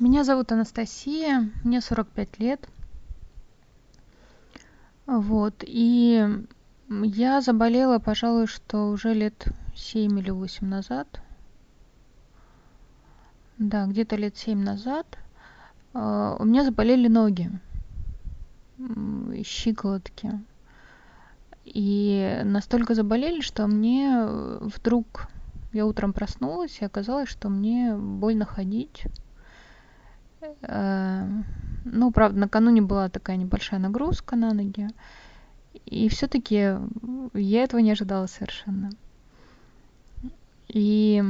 Меня зовут Анастасия, мне 45 лет. Вот, и я заболела, пожалуй, что уже лет 7 или 8 назад. Да, где-то лет 7 назад. А, у меня заболели ноги, щиколотки. И настолько заболели, что мне вдруг я утром проснулась, и оказалось, что мне больно ходить. Э, ну, правда, накануне была такая небольшая нагрузка на ноги. И все-таки я этого не ожидала совершенно. И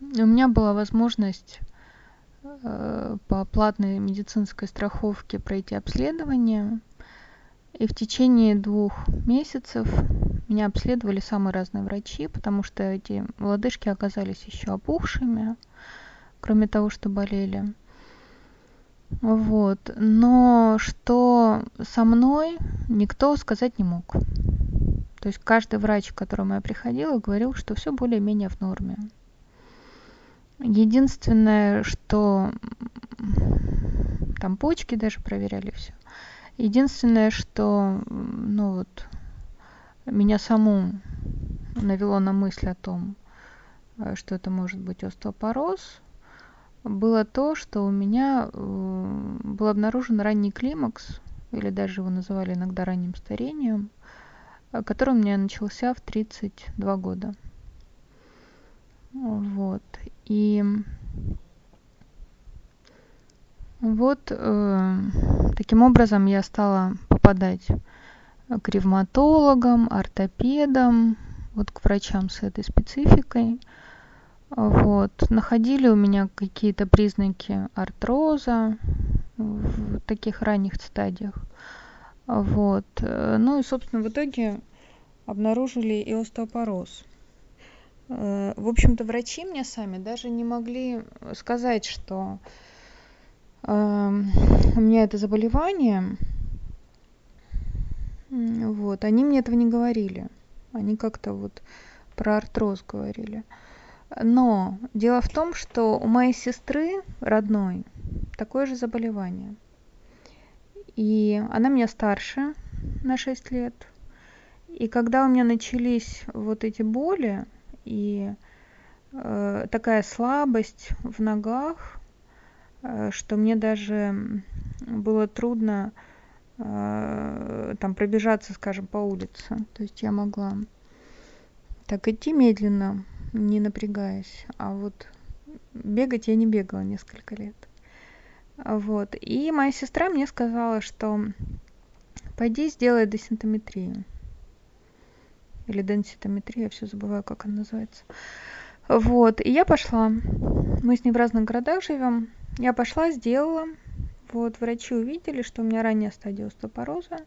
у меня была возможность э, по платной медицинской страховке пройти обследование. И в течение двух месяцев меня обследовали самые разные врачи, потому что эти лодыжки оказались еще опухшими кроме того, что болели. Вот. Но что со мной, никто сказать не мог. То есть каждый врач, к которому я приходила, говорил, что все более-менее в норме. Единственное, что там почки даже проверяли все. Единственное, что ну вот меня саму навело на мысль о том, э, что это может быть остеопороз, было то, что у меня э, был обнаружен ранний климакс, или даже его называли иногда ранним старением, э, который у меня начался в 32 года. Вот. И вот э, таким образом я стала попадать к ревматологам, ортопедам, вот к врачам с этой спецификой. Вот. Находили у меня какие-то признаки артроза в таких ранних стадиях. Вот. Ну и, собственно, в итоге обнаружили и остеопороз. Э, в общем-то, врачи мне сами даже не могли сказать, что э, у меня это заболевание. Вот. Они мне этого не говорили. Они как-то вот про артроз говорили. Но дело в том, что у моей сестры родной такое же заболевание. И она меня старше на 6 лет. И когда у меня начались вот эти боли и э, такая слабость в ногах, э, что мне даже было трудно э, там пробежаться, скажем, по улице. То есть я могла так идти медленно, не напрягаясь. А вот бегать я не бегала несколько лет. Вот. И моя сестра мне сказала, что пойди сделай десинтометрию. Или денситометрия, я все забываю, как она называется. Вот. И я пошла. Мы с ней в разных городах живем. Я пошла, сделала. Вот, врачи увидели, что у меня ранняя стадия остеопороза.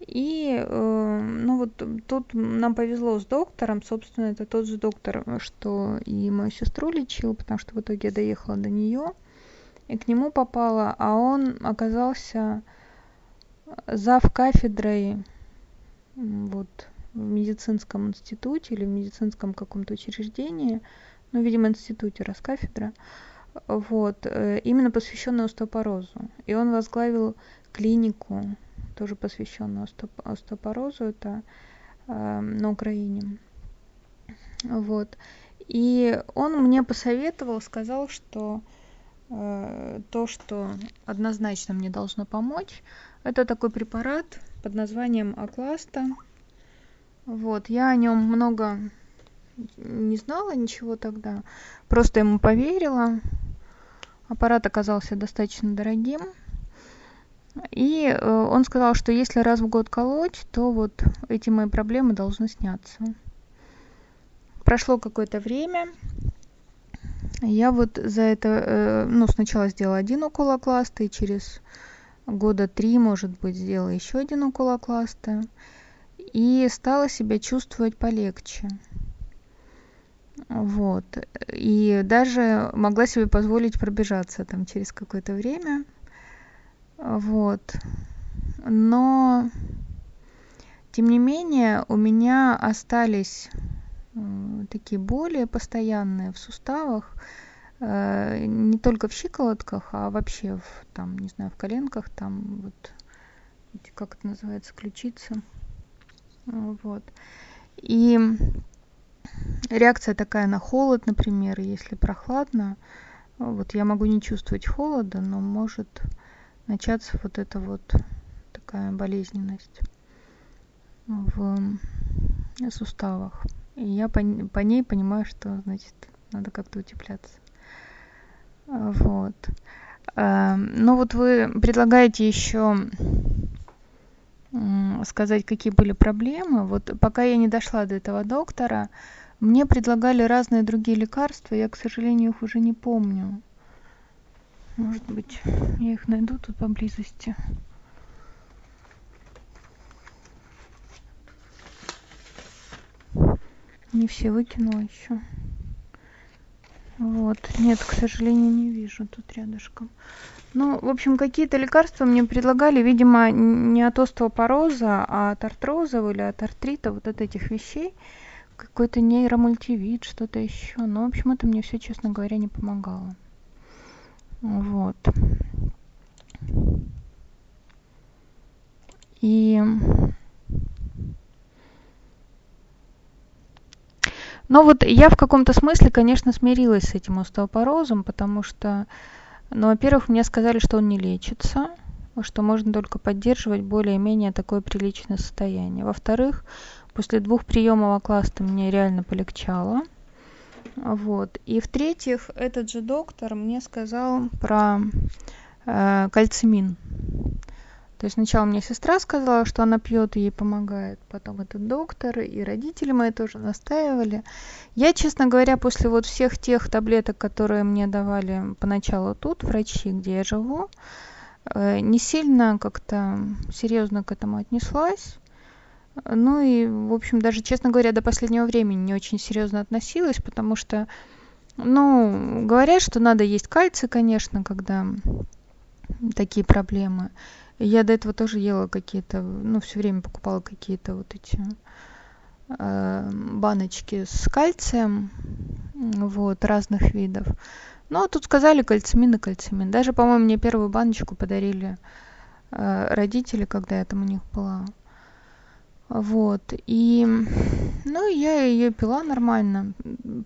И, э, ну вот тут нам повезло с доктором, собственно, это тот же доктор, что и мою сестру лечил, потому что в итоге я доехала до нее и к нему попала, а он оказался зав кафедрой вот в медицинском институте или в медицинском каком-то учреждении, ну, видимо, институте, раз кафедра, вот, э, именно посвященную остеопорозу. И он возглавил клинику тоже посвященную остеопорозу, это э, на Украине. Вот. И он мне посоветовал, сказал, что э, то, что однозначно мне должно помочь, это такой препарат под названием Акласта. Вот, я о нем много не знала ничего тогда, просто ему поверила. Аппарат оказался достаточно дорогим, и э, он сказал, что если раз в год колоть, то вот эти мои проблемы должны сняться. Прошло какое-то время. Я вот за это, э, ну, сначала сделала один укол окласта, и через года три, может быть, сделала еще один укол окласта. И стала себя чувствовать полегче. Вот. И даже могла себе позволить пробежаться там через какое-то время. Вот. Но, тем не менее, у меня остались такие боли постоянные в суставах, э, не только в щиколотках, а вообще в, там, не знаю, в коленках, там вот, как это называется, ключицы. Вот. И реакция такая на холод, например, если прохладно, вот я могу не чувствовать холода, но может начаться вот эта вот такая болезненность в суставах. И я по, по ней понимаю, что, значит, надо как-то утепляться. Вот. Эм, ну вот вы предлагаете еще сказать, какие были проблемы. Вот пока я не дошла до этого доктора, мне предлагали разные другие лекарства, я, к сожалению, их уже не помню. Может быть, я их найду тут поблизости. Не все выкинула еще. Вот. Нет, к сожалению, не вижу тут рядышком. Ну, в общем, какие-то лекарства мне предлагали, видимо, не от остеопороза, а от артроза или от артрита, вот от этих вещей. Какой-то нейромультивит, что-то еще. Но, в общем, это мне все, честно говоря, не помогало. Вот. И Но вот я в каком-то смысле, конечно, смирилась с этим остеопорозом, потому что, ну, во-первых, мне сказали, что он не лечится, что можно только поддерживать более-менее такое приличное состояние. Во-вторых, после двух приемов окласта мне реально полегчало. Вот. И в-третьих, этот же доктор мне сказал про э, кальцимин. То есть сначала мне сестра сказала, что она пьет и ей помогает, потом этот доктор и родители мои тоже настаивали. Я, честно говоря, после вот всех тех таблеток, которые мне давали поначалу тут, врачи, где я живу, э, не сильно как-то серьезно к этому отнеслась. Ну и, в общем, даже, честно говоря, до последнего времени не очень серьезно относилась, потому что, ну, говорят, что надо есть кальций, конечно, когда такие проблемы. Я до этого тоже ела какие-то, ну, все время покупала какие-то вот эти э, баночки с кальцием, вот, разных видов. А тут сказали кальцимин и кальцимин. Даже, по-моему, мне первую баночку подарили э, родители, когда я там у них была. Вот. И, ну, я ее пила нормально.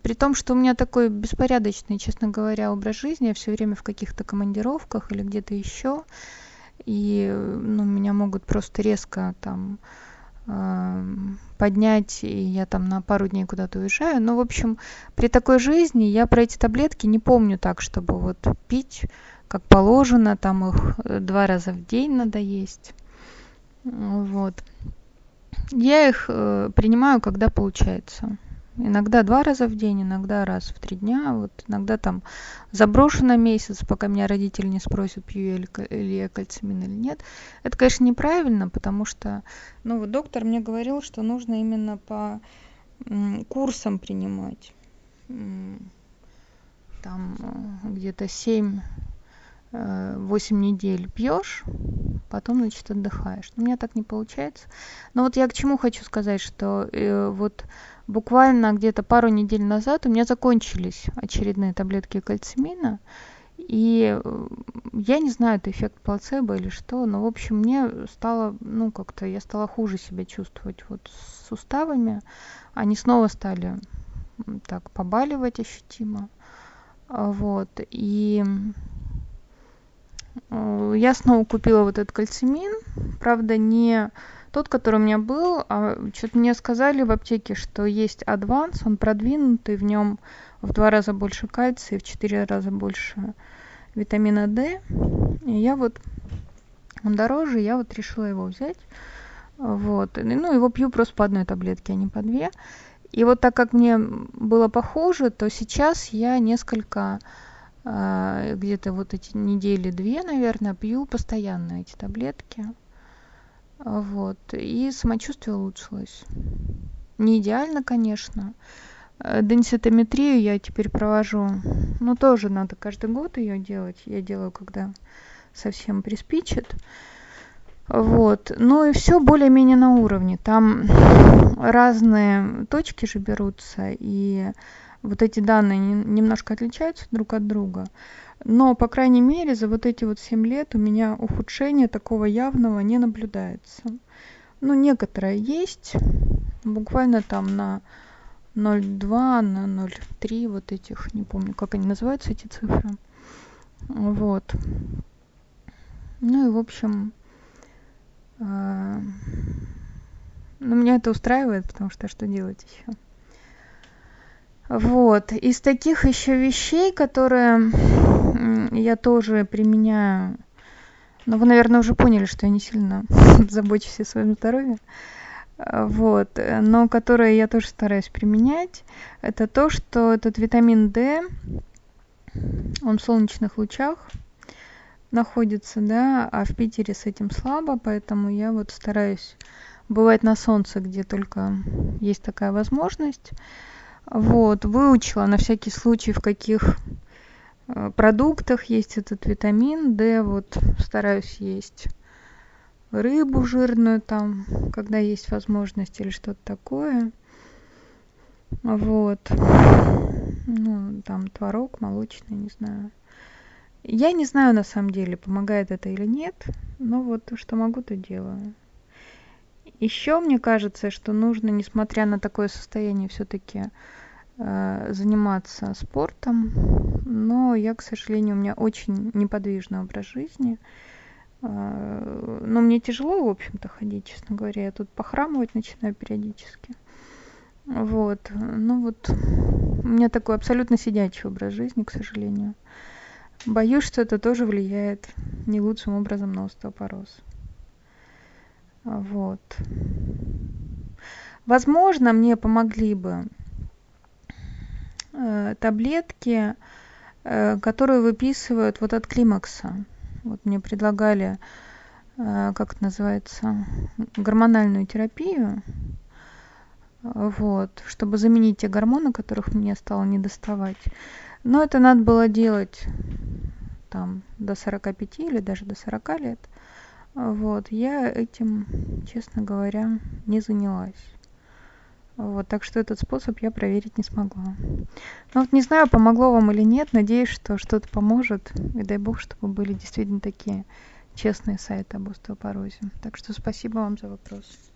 При том, что у меня такой беспорядочный, честно говоря, образ жизни. Я все время в каких-то командировках или где-то еще и ну, меня могут просто резко там э, поднять, и я там на пару дней куда-то уезжаю. Но, в общем, при такой жизни я про эти таблетки не помню так, чтобы вот пить как положено, там их э, два раза в день надо есть. Вот. Я их э, принимаю, когда получается. Иногда два раза в день, иногда раз в три дня. Вот иногда там заброшу на месяц, пока меня родители не спросят, пью я или я кальцимин или нет. Это, конечно, неправильно, потому что, ну, вот доктор мне говорил, что нужно именно по курсам принимать. Там э, где-то 7 8 недель пьешь, потом, значит, отдыхаешь. У меня так не получается. Но вот я к чему хочу сказать, что э, вот буквально где-то пару недель назад у меня закончились очередные таблетки кальцимина. И э, я не знаю, это эффект плацебо или что, но, в общем, мне стало, ну, как-то, я стала хуже себя чувствовать вот с суставами. Они снова стали так побаливать ощутимо. Вот. И я снова купила вот этот кальцимин. Правда, не тот, который у меня был, а что-то мне сказали в аптеке, что есть адванс, он продвинутый, в нем в два раза больше кальция, в четыре раза больше витамина D. И я вот, он дороже, я вот решила его взять. Вот. Ну, его пью просто по одной таблетке, а не по две. И вот так как мне было похоже, то сейчас я несколько где-то вот эти недели две, наверное, пью постоянно эти таблетки. Вот. И самочувствие улучшилось. Не идеально, конечно. Э, денситометрию я теперь провожу. Ну, тоже надо каждый год ее делать. Я делаю, когда совсем приспичит. Вот. Ну и все более-менее на уровне. Там разные точки же берутся, и вот эти данные немножко отличаются друг от друга. Но, по крайней мере, за вот эти вот 7 лет у меня ухудшения такого явного не наблюдается. Ну, некоторое есть, буквально там на 0,2, на 0,3 вот этих, не помню, как они называются, эти цифры. Вот. Ну и, в общем, э, ну, меня это устраивает, потому что что делать еще? Вот. Из таких еще вещей, которые я тоже применяю, ну, вы, наверное, уже поняли, что я не сильно забочусь о своем здоровье, вот, но которые я тоже стараюсь применять, это то, что этот витамин D, он в солнечных лучах находится, да, а в Питере с этим слабо, поэтому я вот стараюсь бывать на солнце, где только есть такая возможность, вот, выучила на всякий случай, в каких э, продуктах есть этот витамин D. Вот стараюсь есть рыбу жирную там, когда есть возможность или что-то такое. Вот. Ну, там творог молочный, не знаю. Я не знаю на самом деле, помогает это или нет, но вот что могу, то делаю. Еще мне кажется, что нужно, несмотря на такое состояние, все-таки э, заниматься спортом. Но я, к сожалению, у меня очень неподвижный образ жизни. Э, но мне тяжело, в общем-то, ходить, честно говоря. Я тут похрамывать начинаю периодически. Вот. Ну вот, у меня такой абсолютно сидячий образ жизни, к сожалению. Боюсь, что это тоже влияет не лучшим образом на остеопороз. Вот. Возможно, мне помогли бы э, таблетки, э, которые выписывают вот от климакса. Вот мне предлагали, э, как это называется, гормональную терапию, вот, чтобы заменить те гормоны, которых мне стало не доставать. Но это надо было делать там до 45 или даже до 40 лет. Вот, я этим, честно говоря, не занялась. Вот, так что этот способ я проверить не смогла. Ну вот не знаю, помогло вам или нет, надеюсь, что что-то поможет. И дай бог, чтобы были действительно такие честные сайты об остеопорозе. Так что спасибо вам за вопрос.